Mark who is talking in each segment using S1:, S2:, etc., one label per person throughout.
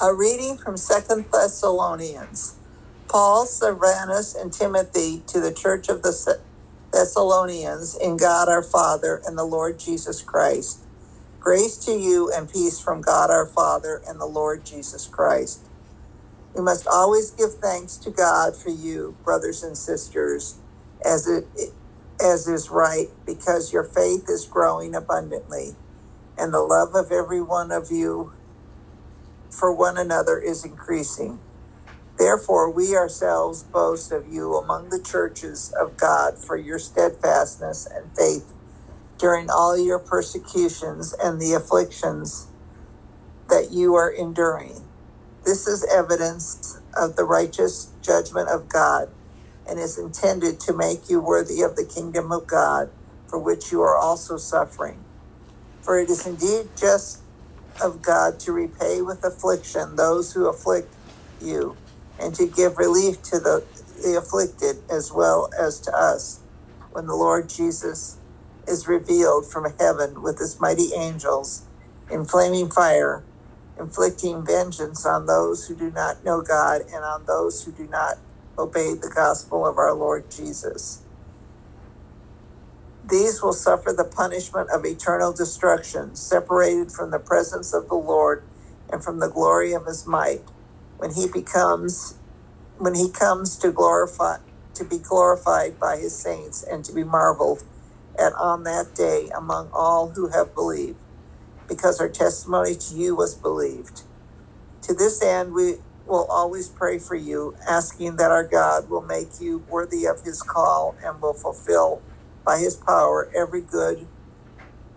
S1: A reading from Second Thessalonians. Paul, Silvanus, and Timothy to the church of the Thessalonians in God our Father and the Lord Jesus Christ. Grace to you and peace from God our Father and the Lord Jesus Christ. We must always give thanks to God for you, brothers and sisters, as it as is right, because your faith is growing abundantly, and the love of every one of you for one another is increasing. Therefore, we ourselves boast of you among the churches of God for your steadfastness and faith during all your persecutions and the afflictions that you are enduring. This is evidence of the righteous judgment of God and is intended to make you worthy of the kingdom of God for which you are also suffering. For it is indeed just of God to repay with affliction those who afflict you and to give relief to the, the afflicted as well as to us when the Lord Jesus is revealed from heaven with his mighty angels in flaming fire, inflicting vengeance on those who do not know God and on those who do not obey the gospel of our Lord Jesus. These will suffer the punishment of eternal destruction, separated from the presence of the Lord and from the glory of his might. When he becomes when he comes to glorify to be glorified by his saints and to be marveled at on that day among all who have believed because our testimony to you was believed. To this end we will always pray for you asking that our god will make you worthy of his call and will fulfill by his power every good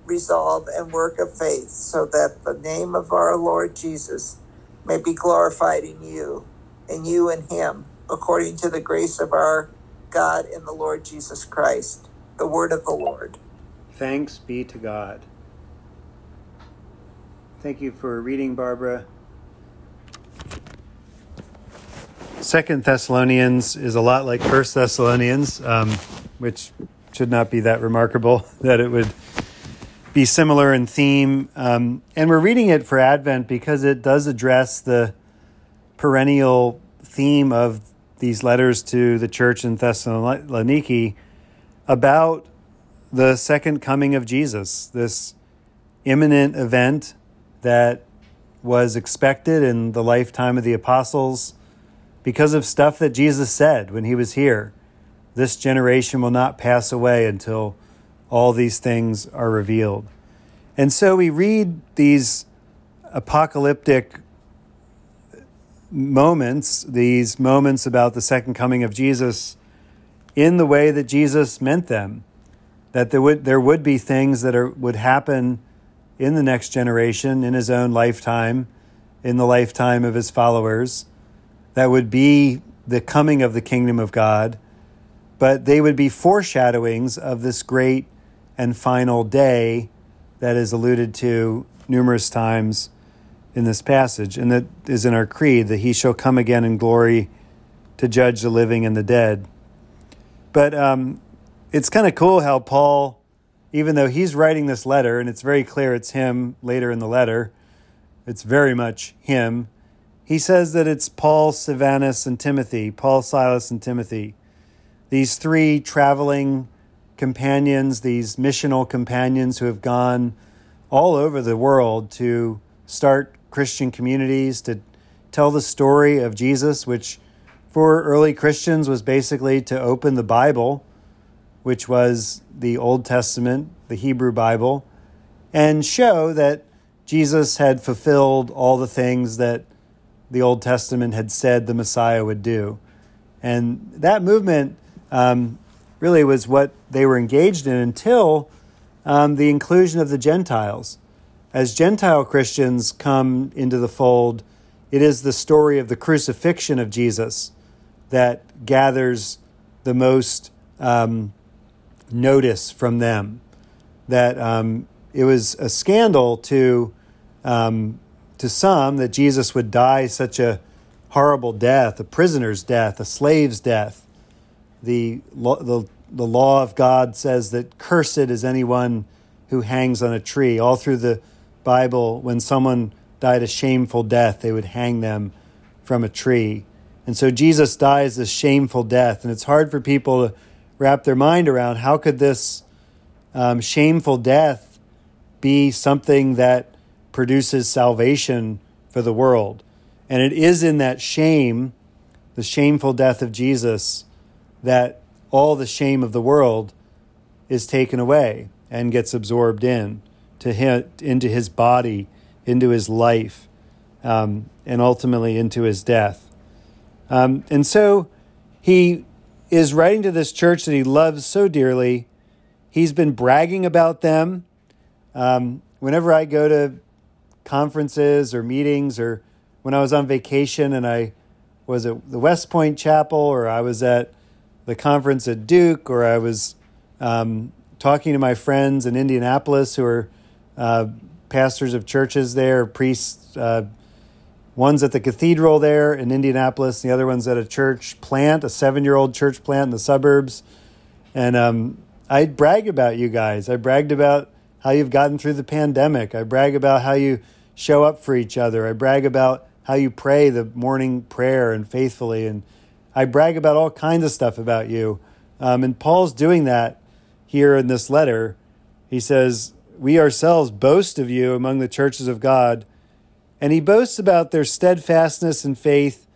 S1: resolve and work of faith so that the name of our lord jesus may be glorified in you, and you in him, according to the grace of our God in the Lord Jesus Christ. The word of the Lord.
S2: Thanks be to God. Thank you for reading, Barbara. Second Thessalonians is a lot like First Thessalonians, um, which should not be that remarkable that it would be similar in theme. Um, and we're reading it for Advent because it does address the perennial theme of these letters to the church in Thessaloniki about the second coming of Jesus, this imminent event that was expected in the lifetime of the apostles because of stuff that Jesus said when he was here. This generation will not pass away until all these things are revealed. And so we read these apocalyptic moments, these moments about the second coming of Jesus, in the way that Jesus meant them. That there would, there would be things that are, would happen in the next generation, in his own lifetime, in the lifetime of his followers, that would be the coming of the kingdom of God, but they would be foreshadowings of this great and final day that is alluded to numerous times in this passage, and that is in our creed that he shall come again in glory to judge the living and the dead. But um, it's kind of cool how Paul, even though he's writing this letter, and it's very clear it's him later in the letter, it's very much him. He says that it's Paul, Silvanus, and Timothy, Paul, Silas, and Timothy. These three traveling companions, these missional companions who have gone all over the world to start Christian communities, to tell the story of Jesus, which for early Christians was basically to open the Bible, which was the Old Testament, the Hebrew Bible, and show that Jesus had fulfilled all the things that the Old Testament had said the Messiah would do. And that movement um, really was what they were engaged in until um, the inclusion of the Gentiles. As Gentile Christians come into the fold, it is the story of the crucifixion of Jesus that gathers the most um, notice from them. That um, it was a scandal to um, to some that Jesus would die such a horrible death, a prisoner's death, a slave's death. The, the the law of God says that cursed is anyone who hangs on a tree. All through the Bible, when someone died a shameful death, they would hang them from a tree. And so Jesus dies this shameful death. And it's hard for people to wrap their mind around how could this um, shameful death be something that produces salvation for the world. And it is in that shame, the shameful death of Jesus, that all the shame of the world is taken away and gets absorbed in to him, into his body, into his life, um, and ultimately into his death. Um, and so he is writing to this church that he loves so dearly. He's been bragging about them. Um, whenever I go to conferences or meetings, or when I was on vacation and I was at the West Point Chapel, or I was at the conference at Duke, or I was um, talking to my friends in Indianapolis who are uh, pastors of churches there, priests. Uh, one's at the cathedral there in Indianapolis, and the other one's at a church plant, a seven year old church plant in the suburbs. And um, I brag about you guys. I bragged about how you've gotten through the pandemic. I brag about how you show up for each other. I brag about how you pray the morning prayer and faithfully. And I brag about all kinds of stuff about you. Um, and Paul's doing that here in this letter. He says, We ourselves boast of you among the churches of God. And he boasts about their steadfastness and faith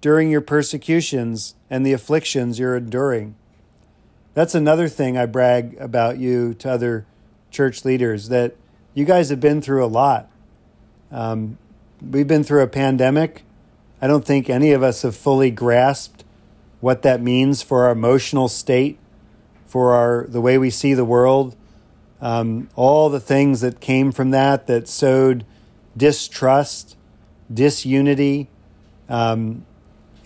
S2: during your persecutions and the afflictions you're enduring. That's another thing I brag about you to other church leaders that you guys have been through a lot. Um, we've been through a pandemic. I don't think any of us have fully grasped what that means for our emotional state, for our the way we see the world, um, all the things that came from that that sowed distrust, disunity, um,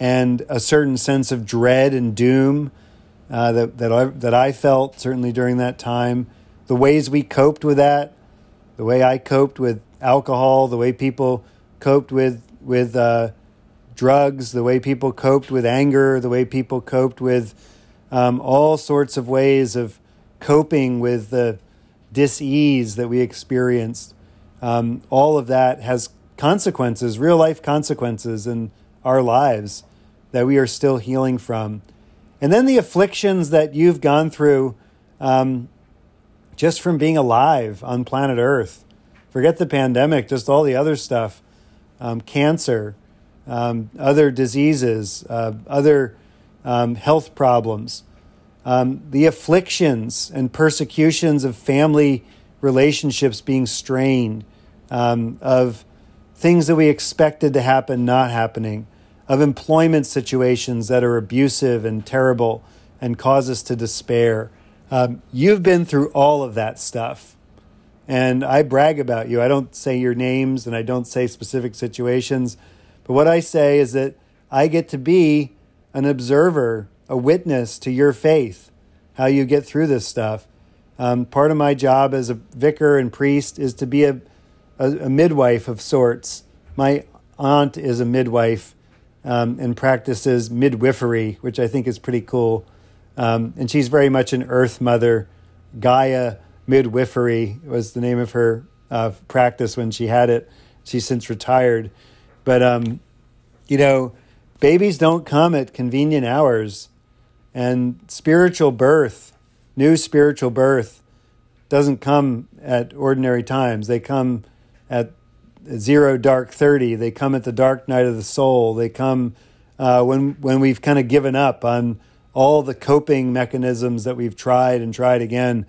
S2: and a certain sense of dread and doom uh, that that I, that I felt certainly during that time. The ways we coped with that, the way I coped with alcohol, the way people coped with with uh, drugs, the way people coped with anger, the way people coped with um, all sorts of ways of coping with the dis-ease that we experienced. Um, all of that has consequences, real life consequences in our lives that we are still healing from. And then the afflictions that you've gone through um, just from being alive on planet Earth. Forget the pandemic, just all the other stuff um, cancer, um, other diseases, uh, other um, health problems, um, the afflictions and persecutions of family relationships being strained, um, of things that we expected to happen not happening, of employment situations that are abusive and terrible and cause us to despair. Um, you've been through all of that stuff. And I brag about you. I don't say your names and I don't say specific situations. But what I say is that I get to be an observer, a witness to your faith, how you get through this stuff. Um, part of my job as a vicar and priest is to be a, a, a midwife of sorts. My aunt is a midwife um, and practices midwifery, which I think is pretty cool. Um, and she's very much an earth mother. Gaia midwifery was the name of her uh, practice when she had it. She's since retired. But, um, you know, babies don't come at convenient hours. And spiritual birth, new spiritual birth, doesn't come at ordinary times. They come at zero dark 30. They come at the dark night of the soul. They come uh, when, when we've kind of given up on all the coping mechanisms that we've tried and tried again.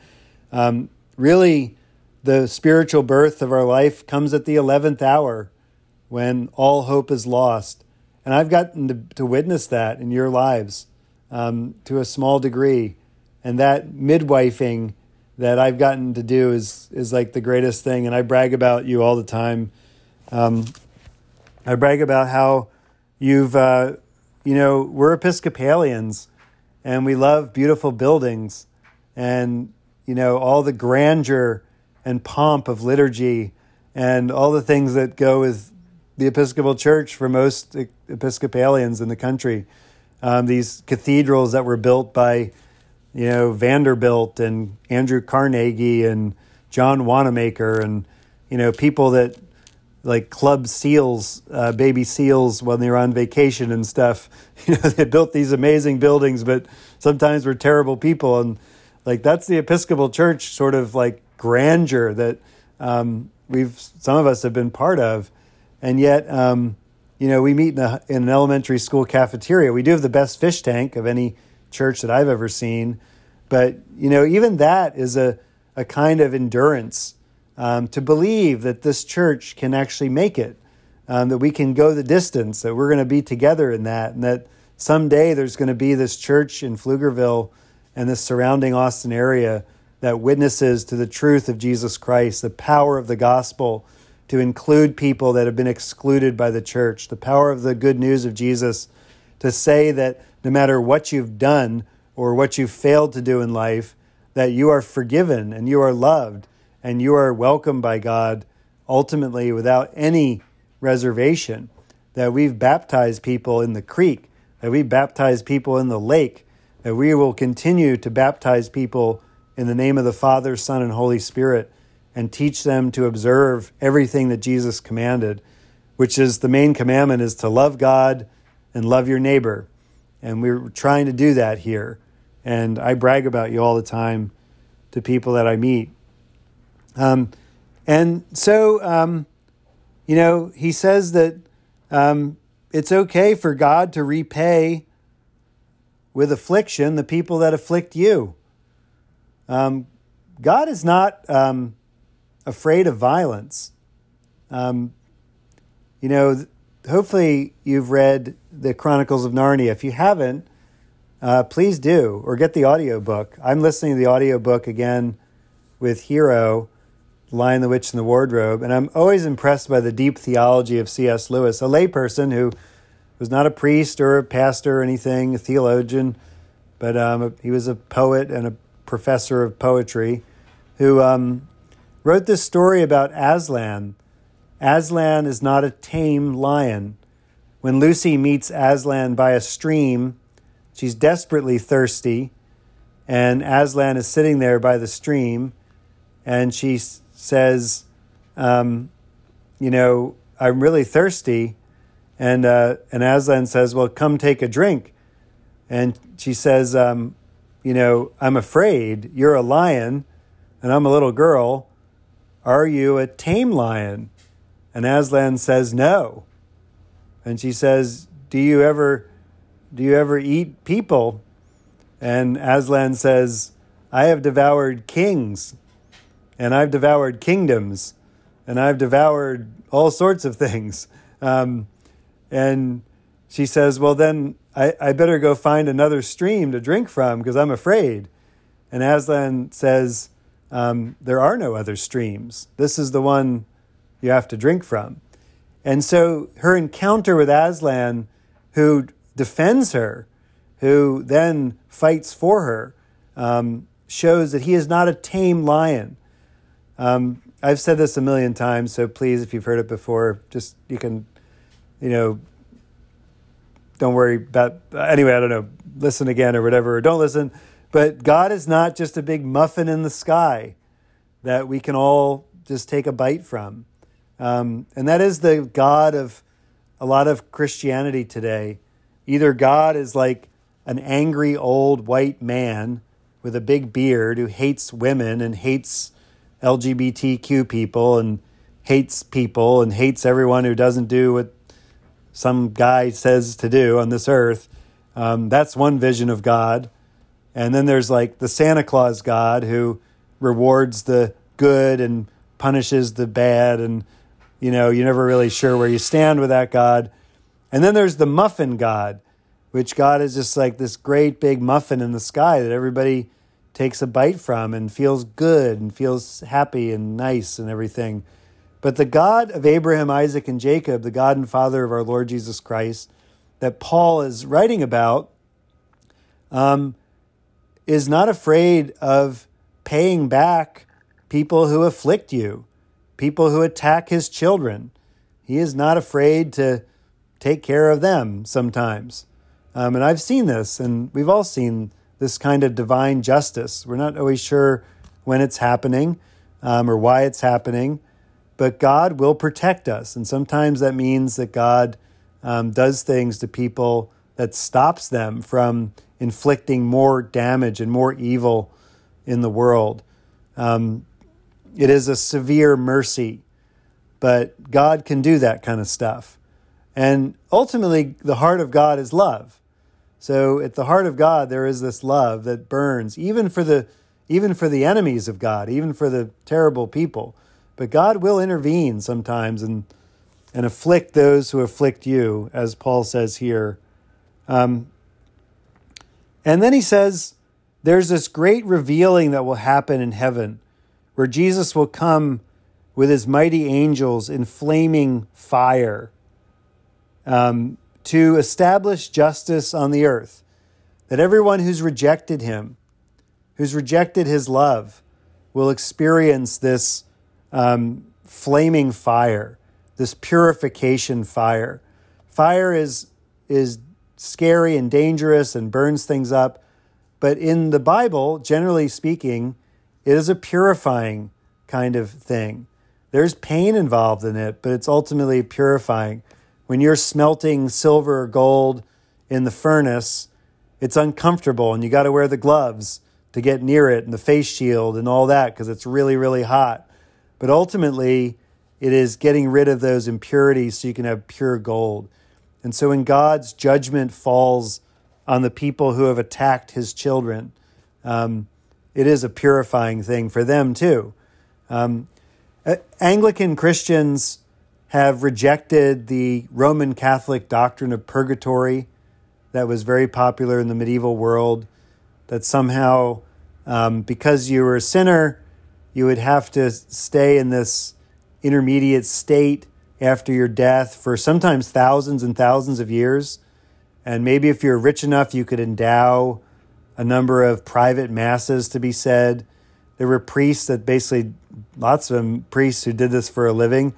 S2: Um, really, the spiritual birth of our life comes at the 11th hour when all hope is lost. And I've gotten to, to witness that in your lives um, to a small degree. And that midwifing that I've gotten to do is, is like the greatest thing. And I brag about you all the time. Um, I brag about how you've, uh, you know, we're Episcopalians and we love beautiful buildings. And, you know, all the grandeur and pomp of liturgy and all the things that go with the Episcopal Church for most Episcopalians in the country. Um, these cathedrals that were built by, you know, Vanderbilt and Andrew Carnegie and John Wanamaker and, you know, people that like club seals, uh, baby seals when they were on vacation and stuff. You know, they built these amazing buildings, but sometimes were terrible people. And like that's the Episcopal Church sort of like grandeur that um, we've some of us have been part of, and yet. Um, you know, we meet in, a, in an elementary school cafeteria. We do have the best fish tank of any church that I've ever seen. But, you know, even that is a, a kind of endurance um, to believe that this church can actually make it, um, that we can go the distance, that we're going to be together in that, and that someday there's going to be this church in Pflugerville and the surrounding Austin area that witnesses to the truth of Jesus Christ, the power of the gospel to include people that have been excluded by the church, the power of the good news of Jesus to say that no matter what you've done or what you've failed to do in life, that you are forgiven and you are loved and you are welcomed by God ultimately without any reservation. That we've baptized people in the creek, that we baptized people in the lake, that we will continue to baptize people in the name of the Father, Son, and Holy Spirit and teach them to observe everything that Jesus commanded, which is the main commandment is to love God and love your neighbor. And we're trying to do that here. And I brag about you all the time to people that I meet. Um, and so, um, you know, he says that um, it's okay for God to repay with affliction the people that afflict you. Um, God is not um, afraid of violence. Um, you know, hopefully you've read the Chronicles of Narnia. If you haven't, uh, please do, or get the audiobook. I'm listening to the audiobook again with Hero, Lion, the Witch, and the Wardrobe, and I'm always impressed by the deep theology of C.S. Lewis, a layperson who was not a priest or a pastor or anything, a theologian, but um, he was a poet and a professor of poetry who um, wrote this story about Aslan. Aslan is not a tame lion. When Lucy meets Aslan by a stream, she's desperately thirsty, and Aslan is sitting there by the stream, and she says, um, "You know, I'm really thirsty," and uh, and Aslan says, "Well, come take a drink," and she says, um, "You know, I'm afraid you're a lion, and I'm a little girl." Are you a tame lion? And Aslan says, No. And she says, Do you ever do you ever eat people? And Aslan says, I have devoured kings, and I've devoured kingdoms, and I've devoured all sorts of things. Um, and she says, Well, then I, I better go find another stream to drink from because I'm afraid. And Aslan says, um, there are no other streams. This is the one you have to drink from. And so her encounter with Aslan, who defends her, who then fights for her, um, shows that he is not a tame lion. Um, I've said this a million times, so please, if you've heard it before, just you can, you know, don't worry about. Anyway, I don't know. Listen again or whatever, or don't listen. But God is not just a big muffin in the sky that we can all just take a bite from. Um, and that is the God of a lot of Christianity today. Either God is like an angry old white man with a big beard who hates women and hates LGBTQ people and hates people and hates everyone who doesn't do what some guy says to do on this earth. Um, that's one vision of God. And then there's like the Santa Claus God who rewards the good and punishes the bad. And, you know, you're never really sure where you stand with that God. And then there's the muffin God, which God is just like this great big muffin in the sky that everybody takes a bite from and feels good and feels happy and nice and everything. But the God of Abraham, Isaac, and Jacob, the God and Father of our Lord Jesus Christ, that Paul is writing about, um, is not afraid of paying back people who afflict you, people who attack his children. He is not afraid to take care of them sometimes. Um, and I've seen this, and we've all seen this kind of divine justice. We're not always sure when it's happening um, or why it's happening, but God will protect us. And sometimes that means that God um, does things to people that stops them from inflicting more damage and more evil in the world. Um, it is a severe mercy, but God can do that kind of stuff. And ultimately, the heart of God is love. So at the heart of God, there is this love that burns, even for the even for the enemies of God, even for the terrible people. But God will intervene sometimes and and afflict those who afflict you, as Paul says here. Um, and then he says, there's this great revealing that will happen in heaven where Jesus will come with his mighty angels in flaming fire um, to establish justice on the earth. That everyone who's rejected him, who's rejected his love, will experience this um, flaming fire, this purification fire. Fire is, is scary and dangerous and burns things up. But in the Bible, generally speaking, it is a purifying kind of thing. There's pain involved in it, but it's ultimately purifying. When you're smelting silver or gold in the furnace, it's uncomfortable and you got to wear the gloves to get near it and the face shield and all that because it's really, really hot. But ultimately, it is getting rid of those impurities so you can have pure gold. And so when God's judgment falls on the people who have attacked his children, um, it is a purifying thing for them too. Um, Anglican Christians have rejected the Roman Catholic doctrine of purgatory that was very popular in the medieval world, that somehow, um, because you were a sinner, you would have to stay in this intermediate state after your death for sometimes thousands and thousands of years. And maybe if you're rich enough, you could endow a number of private masses to be said. There were priests that basically, lots of them, priests who did this for a living,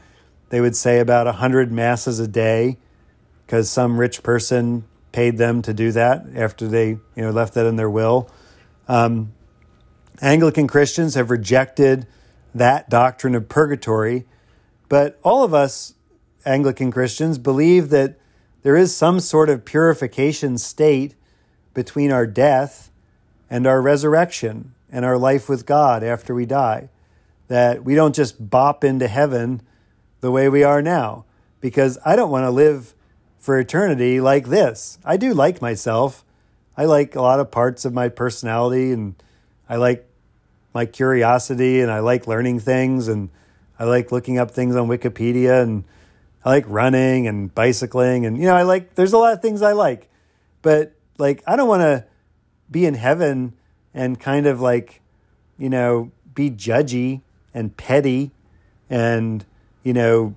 S2: they would say about 100 masses a day because some rich person paid them to do that after they you know, left that in their will. Um, Anglican Christians have rejected that doctrine of purgatory but all of us Anglican Christians believe that there is some sort of purification state between our death and our resurrection and our life with God after we die. That we don't just bop into heaven the way we are now, because I don't want to live for eternity like this. I do like myself. I like a lot of parts of my personality and I like my curiosity and I like learning things and I like looking up things on Wikipedia and I like running and bicycling and you know I like there's a lot of things I like. But like I don't want to be in heaven and kind of like you know be judgy and petty and you know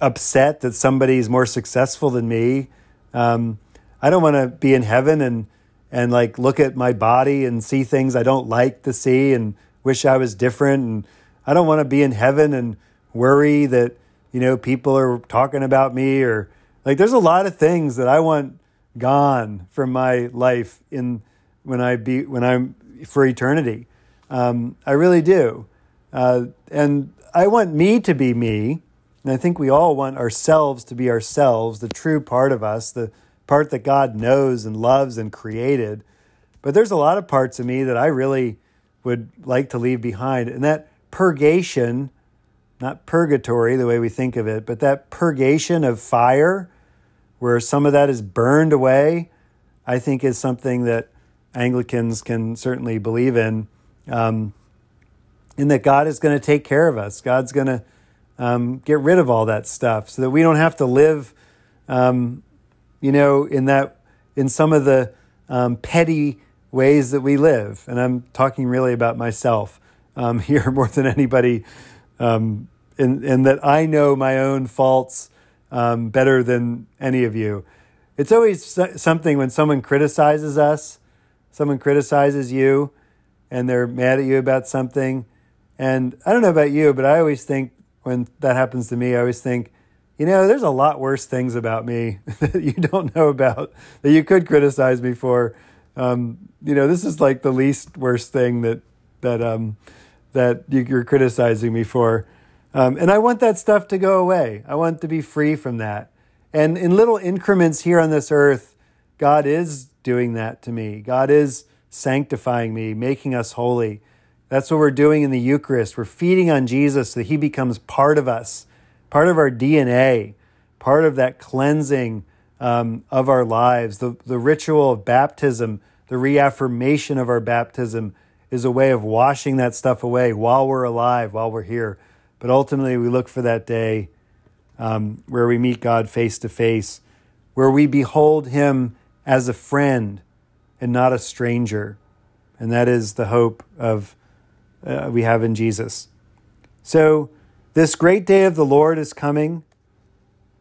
S2: upset that somebody's more successful than me. Um, I don't want to be in heaven and and like look at my body and see things I don't like to see and wish I was different and I don't want to be in heaven and worry that, you know, people are talking about me or like there's a lot of things that I want gone from my life in when I be when I'm for eternity. Um, I really do. Uh, and I want me to be me. And I think we all want ourselves to be ourselves, the true part of us, the part that God knows and loves and created. But there's a lot of parts of me that I really would like to leave behind. And that purgation, not purgatory the way we think of it, but that purgation of fire, where some of that is burned away, I think is something that Anglicans can certainly believe in. Um, in that God is going to take care of us. God's going to um, get rid of all that stuff so that we don't have to live, um, you know, in that in some of the um, petty ways that we live. And I'm talking really about myself um, here more than anybody, um, in, in that I know my own faults um, better than any of you. It's always something when someone criticizes us, someone criticizes you, and they're mad at you about something. And I don't know about you, but I always think when that happens to me, I always think, you know, there's a lot worse things about me that you don't know about that you could criticize me for. Um, you know, this is like the least worst thing that that um, that you're criticizing me for. Um, and I want that stuff to go away. I want to be free from that. And in little increments here on this earth, God is doing that to me. God is sanctifying me, making us holy. That's what we're doing in the Eucharist. We're feeding on Jesus so that he becomes part of us, part of our DNA, part of that cleansing um, of our lives. The, the ritual of baptism, the reaffirmation of our baptism, is a way of washing that stuff away while we're alive, while we're here. But ultimately, we look for that day um, where we meet God face to face, where we behold Him as a friend and not a stranger. And that is the hope of uh, we have in Jesus. So, this great day of the Lord is coming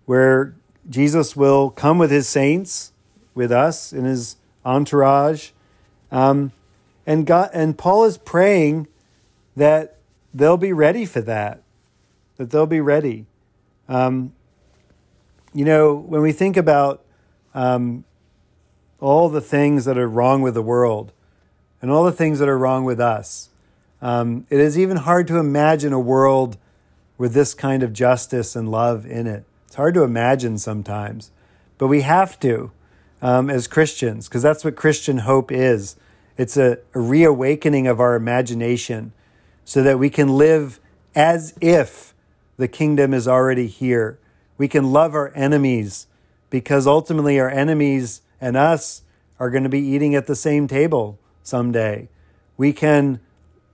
S2: where Jesus will come with his saints, with us in his entourage. Um, and God and Paul is praying that they'll be ready for that, that they'll be ready. Um, you know, when we think about um, all the things that are wrong with the world and all the things that are wrong with us, um, it is even hard to imagine a world with this kind of justice and love in it. It's hard to imagine sometimes, but we have to um, as Christians because that's what Christian hope is. It's a, reawakening of our imagination so that we can live as if the kingdom is already here. We can love our enemies because ultimately our enemies and us are going to be eating at the same table someday. We can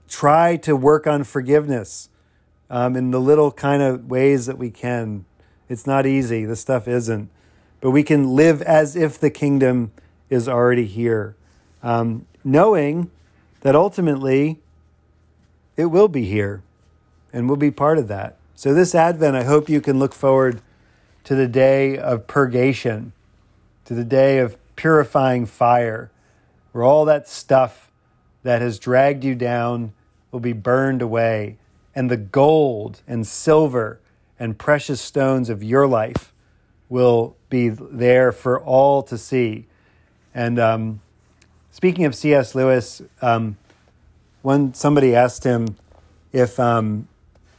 S2: try to work on forgiveness um, in the little kind of ways that we can. It's not easy, the stuff isn't. But we can live as if the kingdom is already here, um, knowing that ultimately it will be here and we'll be part of that. So, this Advent, I hope you can look forward to the day of purgation, to the day of purifying fire, where all that stuff that has dragged you down will be burned away, and the gold and silver and precious stones of your life will be there for all to see. And um, speaking of C.S. Lewis, um, when somebody asked him if um,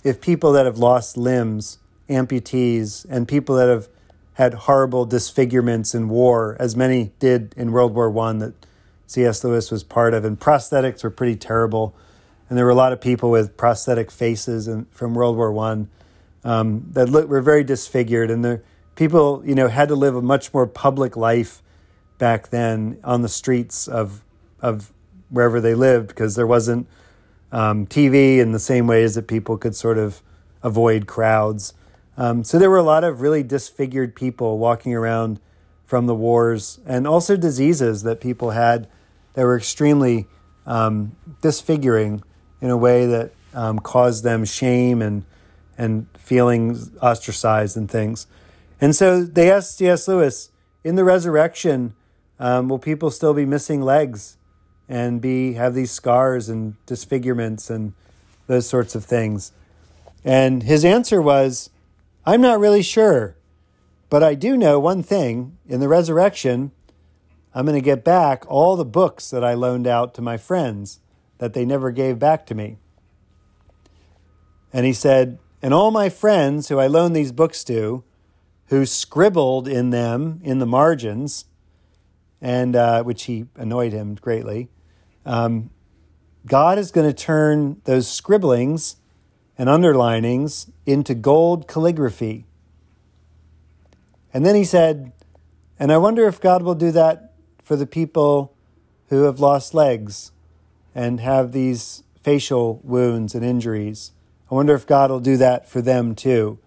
S2: if people that have lost limbs, amputees, and people that have had horrible disfigurements in war, as many did in World War One that C.S. Lewis was part of, and prosthetics were pretty terrible and there were a lot of people with prosthetic faces and from World War One um, that look, were very disfigured, and the people you know had to live a much more public life back then on the streets of of wherever they lived because there wasn't um, TV in the same ways that people could sort of avoid crowds. Um, so there were a lot of really disfigured people walking around from the wars, and also diseases that people had that were extremely um, disfiguring in a way that um, caused them shame and and feeling ostracized and things. And so they asked C.S. Lewis, in the resurrection, um, will people still be missing legs and be have these scars and disfigurements and those sorts of things? And his answer was, I'm not really sure, but I do know one thing: in the resurrection, I'm going to get back all the books that I loaned out to my friends that they never gave back to me. And he said, And all my friends who I loaned these books to, who scribbled in them in the margins, and uh, which he annoyed him greatly, um, God is going to turn those scribblings and underlinings into gold calligraphy. And then he said, And I wonder if God will do that for the people who have lost legs and have these facial wounds and injuries. I wonder if God will do that for them too.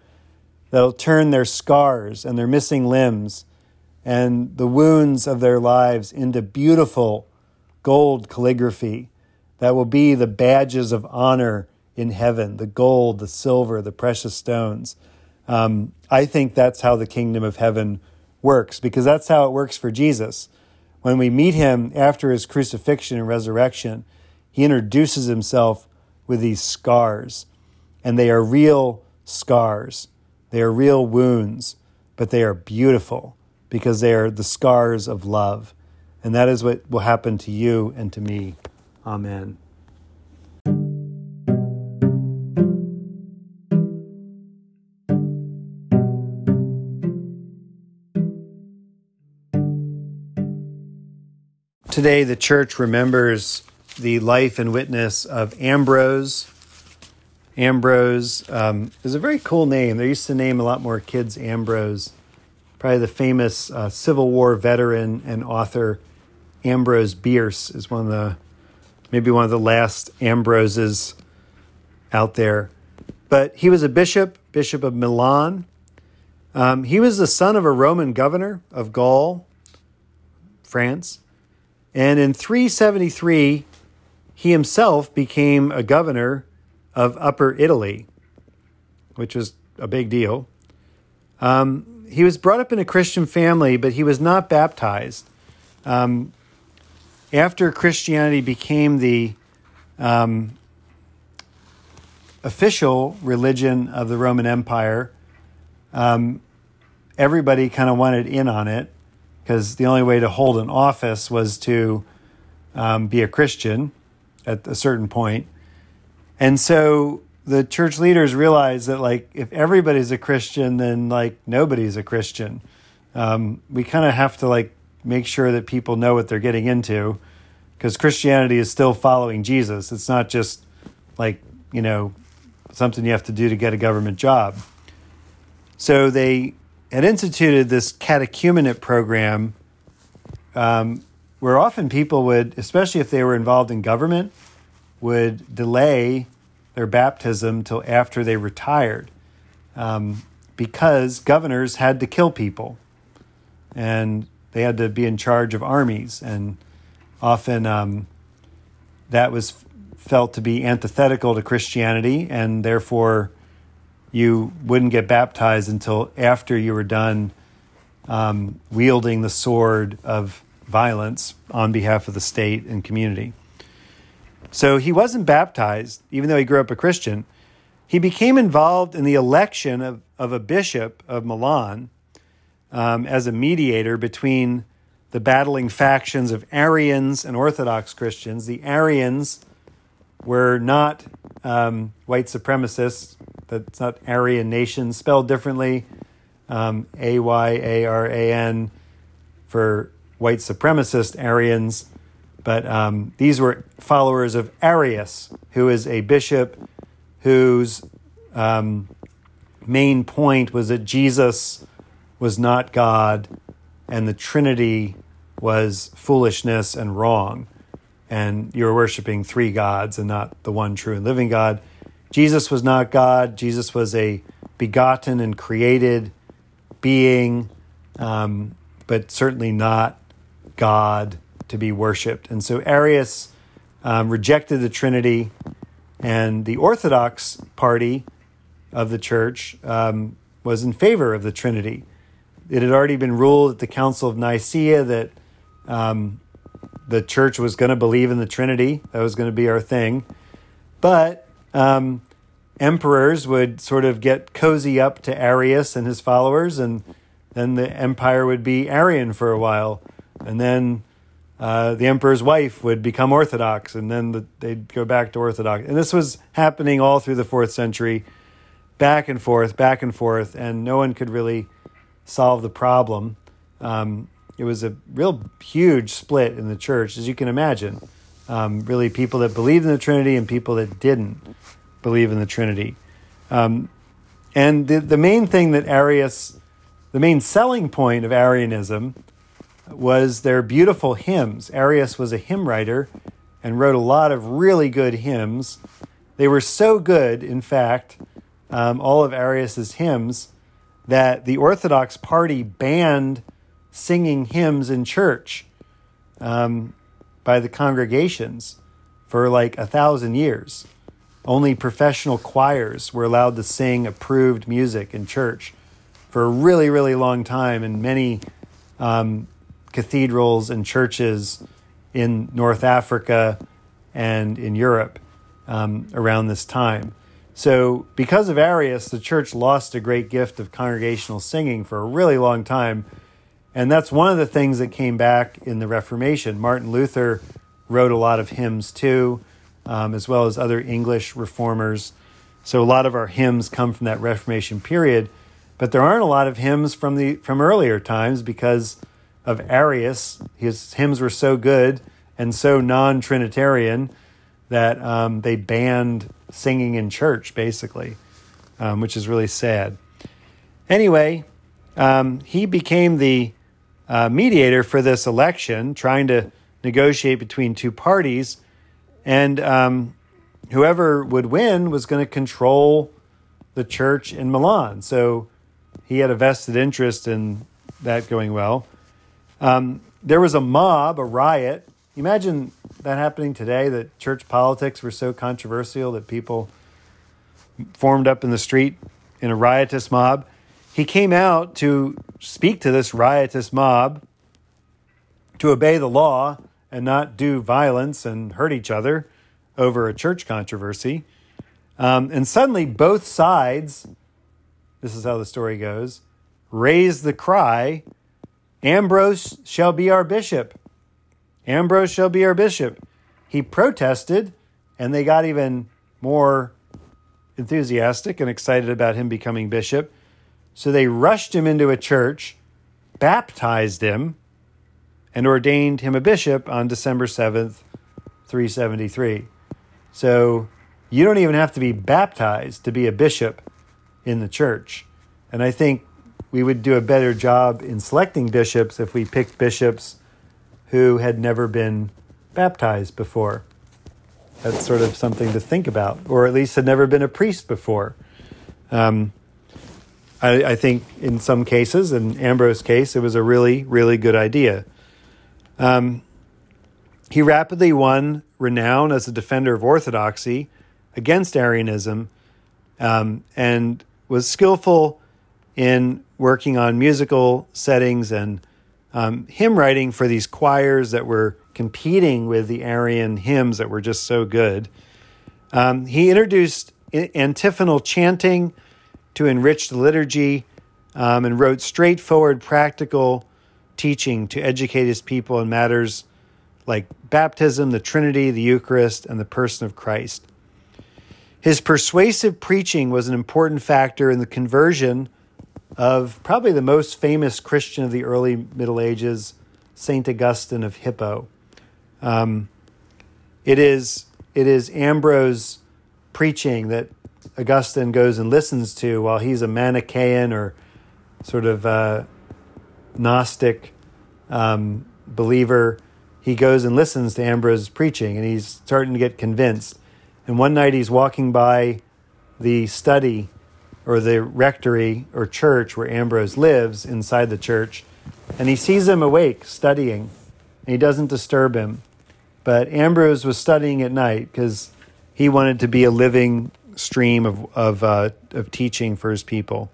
S2: That'll turn their scars and their missing limbs and the wounds of their lives into beautiful gold calligraphy that will be the badges of honor in heaven the gold, the silver, the precious stones. Um, I think that's how the kingdom of heaven works because that's how it works for Jesus. When we meet him after his crucifixion and resurrection, he introduces himself with these scars, and they are real scars. They are real wounds, but they are beautiful because they are the scars of love. And that is what will happen to you and to me. Amen. Today, the church remembers the life and witness of Ambrose. Ambrose um, is a very cool name. They used to name a lot more kids Ambrose Probably the famous uh, Civil War veteran and author Ambrose Bierce is one of the maybe one of the last Ambroses out there. But he was a bishop, bishop of Milan. Um, he was the son of a Roman governor of Gaul, France. And in 373, he himself became a governor of Upper Italy, which was a big deal. Um, he was brought up in a Christian family, but he was not baptized. Um, after Christianity became the um, official religion of the Roman Empire, um, everybody kind of wanted in on it because the only way to hold an office was to um, be a Christian at a certain point. And so the church leaders realize that, like, if everybody's a Christian, then, like, nobody's a Christian. Um, we kind of have to, like, make sure that people know what they're getting into because Christianity is still following Jesus. It's not just like, you know, something you have to do to get a government job. So they had instituted this catechumenate program um, where often people would, especially if they were involved in government, would delay their baptism till after they retired um, because governors had to kill people and they had to be in charge of armies and often um, that was felt to be antithetical to Christianity, and therefore you wouldn't get baptized until after you were done um, wielding the sword of violence on behalf of the state and community. So he wasn't baptized, even though he grew up a Christian. He became involved in the election of, of a bishop of Milan um, as a mediator between the battling factions of Arians and Orthodox Christians. The Arians were not um, white supremacists. That's not Aryan nation, spelled differently. Um, a Y A R A N for white supremacist Arians. But um, these were followers of Arius, who is a bishop whose um, main point was that Jesus was not God and the Trinity was foolishness and wrong, and you're worshiping three gods and not the one true and living God. Jesus was not God. Jesus was a begotten and created being, um, but certainly not God to be worshipped. And so Arius um, rejected the Trinity, and the Orthodox party of the church um, was in favor of the Trinity. It had already been ruled at the Council of Nicaea that um, the church was going to believe in the Trinity, that was going to be our thing. But um, emperors would sort of get cozy up to Arius and his followers, and then the empire would be Arian for a while. And then uh, the emperor's wife would become Orthodox, and then the, they'd go back to Orthodox. And this was happening all through the fourth century, back and forth, back and forth, and no one could really solve the problem. Um, it was a real huge split in the church, as you can imagine. Um, really, people that believed in the Trinity and people that didn't believe in the Trinity. Um, and the, the main thing that Arius, the main selling point of Arianism was their beautiful hymns. Arius was a hymn writer and wrote a lot of really good hymns. They were so good, in fact, um, all of Arius's hymns, that the Orthodox party banned singing hymns in church um, by the congregations for like a thousand years. Only professional choirs were allowed to sing approved music in church for a really, really long time in many um, cathedrals and churches in North Africa and in Europe um, around this time. So, because of Arius, the church lost a great gift of congregational singing for a really long time and that's one of the things that came back in the Reformation. Martin Luther wrote a lot of hymns too, um, as well as other English reformers. So a lot of our hymns come from that Reformation period, but there aren't a lot of hymns from the from earlier times because of Arius. His hymns were so good and so non Trinitarian that um, they banned singing in church, basically, um, which is really sad. Anyway, um, he became the uh, mediator for this election, trying to negotiate between two parties. And um, whoever would win was going to control the church in Milan. So he had a vested interest in that going well. Um, there was a mob, a riot. Imagine that happening today that church politics were so controversial that people formed up in the street in a riotous mob. He came out to speak to this riotous mob to obey the law and not do violence and hurt each other over a church controversy. Um, and suddenly, both sides, this is how the story goes, raised the cry Ambrose shall be our bishop. Ambrose shall be our bishop. He protested, and they got even more enthusiastic and excited about him becoming bishop. So they rushed him into a church, baptized him, and ordained him a bishop on December 7th, 373. So you don't even have to be baptized to be a bishop in the church. And I think we would do a better job in selecting bishops if we picked bishops who had never been baptized before. That's sort of something to think about, or at least had never been a priest before. Um, I, I, think in some cases, in Ambrose's case, it was a really, really good idea. Um, he rapidly won renown as a defender of orthodoxy against Arianism um, and was skillful in working on musical settings and um, hymn writing for these choirs that were competing with the Arian hymns that were just so good. Um, he introduced antiphonal chanting to enrich the liturgy um, and wrote straightforward, practical teaching to educate his people in matters like baptism, the Trinity, the Eucharist, and the person of Christ. His persuasive preaching was an important factor in the conversion of probably the most famous Christian of the early Middle Ages, Saint Augustine of Hippo. Um, it is it is Ambrose preaching that Augustine goes and listens to while he's a Manichaean or sort of uh, Gnostic um, believer. He goes and listens to Ambrose's preaching, and he's starting to get convinced. And one night he's walking by the study or the rectory or church where Ambrose lives inside the church, and he sees him awake studying, and he doesn't disturb him. But Ambrose was studying at night because he wanted to be a living stream of of, uh, of teaching for his people.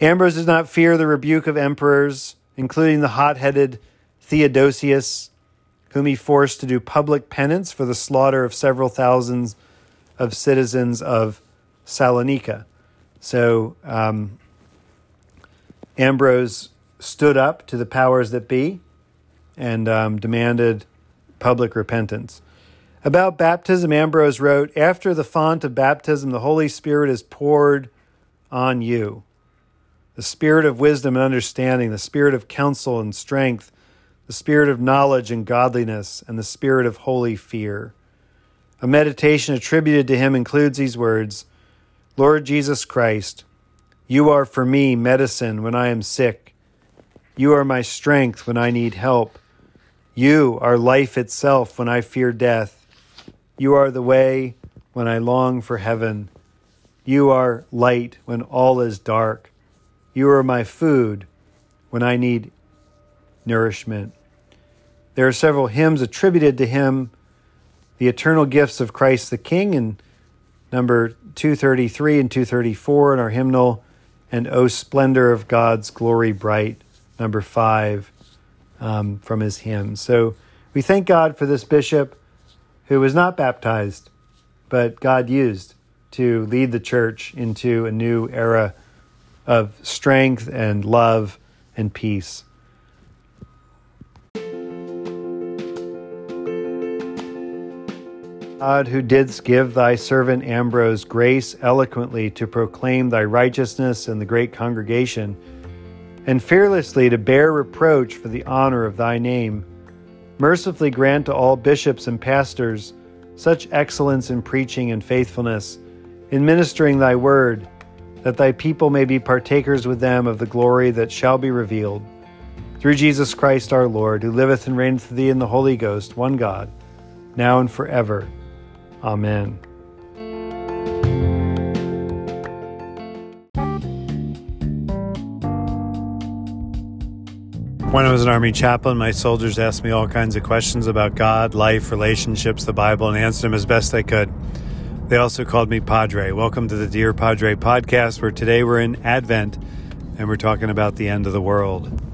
S2: Ambrose does not fear the rebuke of emperors, including the hot-headed Theodosius, whom he forced to do public penance for the slaughter of several thousands of citizens of Salonika. So um, Ambrose stood up to the powers that be and um, demanded public repentance. About baptism, Ambrose wrote After the font of baptism, the Holy Spirit is poured on you. The spirit of wisdom and understanding, the spirit of counsel and strength, the spirit of knowledge and godliness, and the spirit of holy fear. A meditation attributed to him includes these words Lord Jesus Christ, you are for me medicine when I am sick. You are my strength when I need help. You are life itself when I fear death. You are the way when I long for heaven. You are light when all is dark. You are my food when I need nourishment. There are several hymns attributed to him the eternal gifts of Christ the King and number 233 and 234 in our hymnal, and O Splendor of God's Glory Bright, number five um, from his hymn. So we thank God for this bishop who was not baptized, but God used to lead the church into a new era of strength and love and peace. God, who didst give thy servant Ambrose grace eloquently to proclaim thy righteousness in the great congregation, and fearlessly to bear reproach for the honor of thy name. Mercifully grant to all bishops and pastors such excellence in preaching and faithfulness in ministering thy word, that thy people may be partakers with them of the glory that shall be revealed. Through Jesus Christ our Lord, who liveth and reigneth with thee in the Holy Ghost, one God, now and forever. Amen. When I was an Army chaplain, my soldiers asked me all kinds of questions about God, life, relationships, the Bible, and answered them as best I could. They also called me Padre. Welcome to the Dear Padre podcast, where today we're in Advent and we're talking about the end of the world.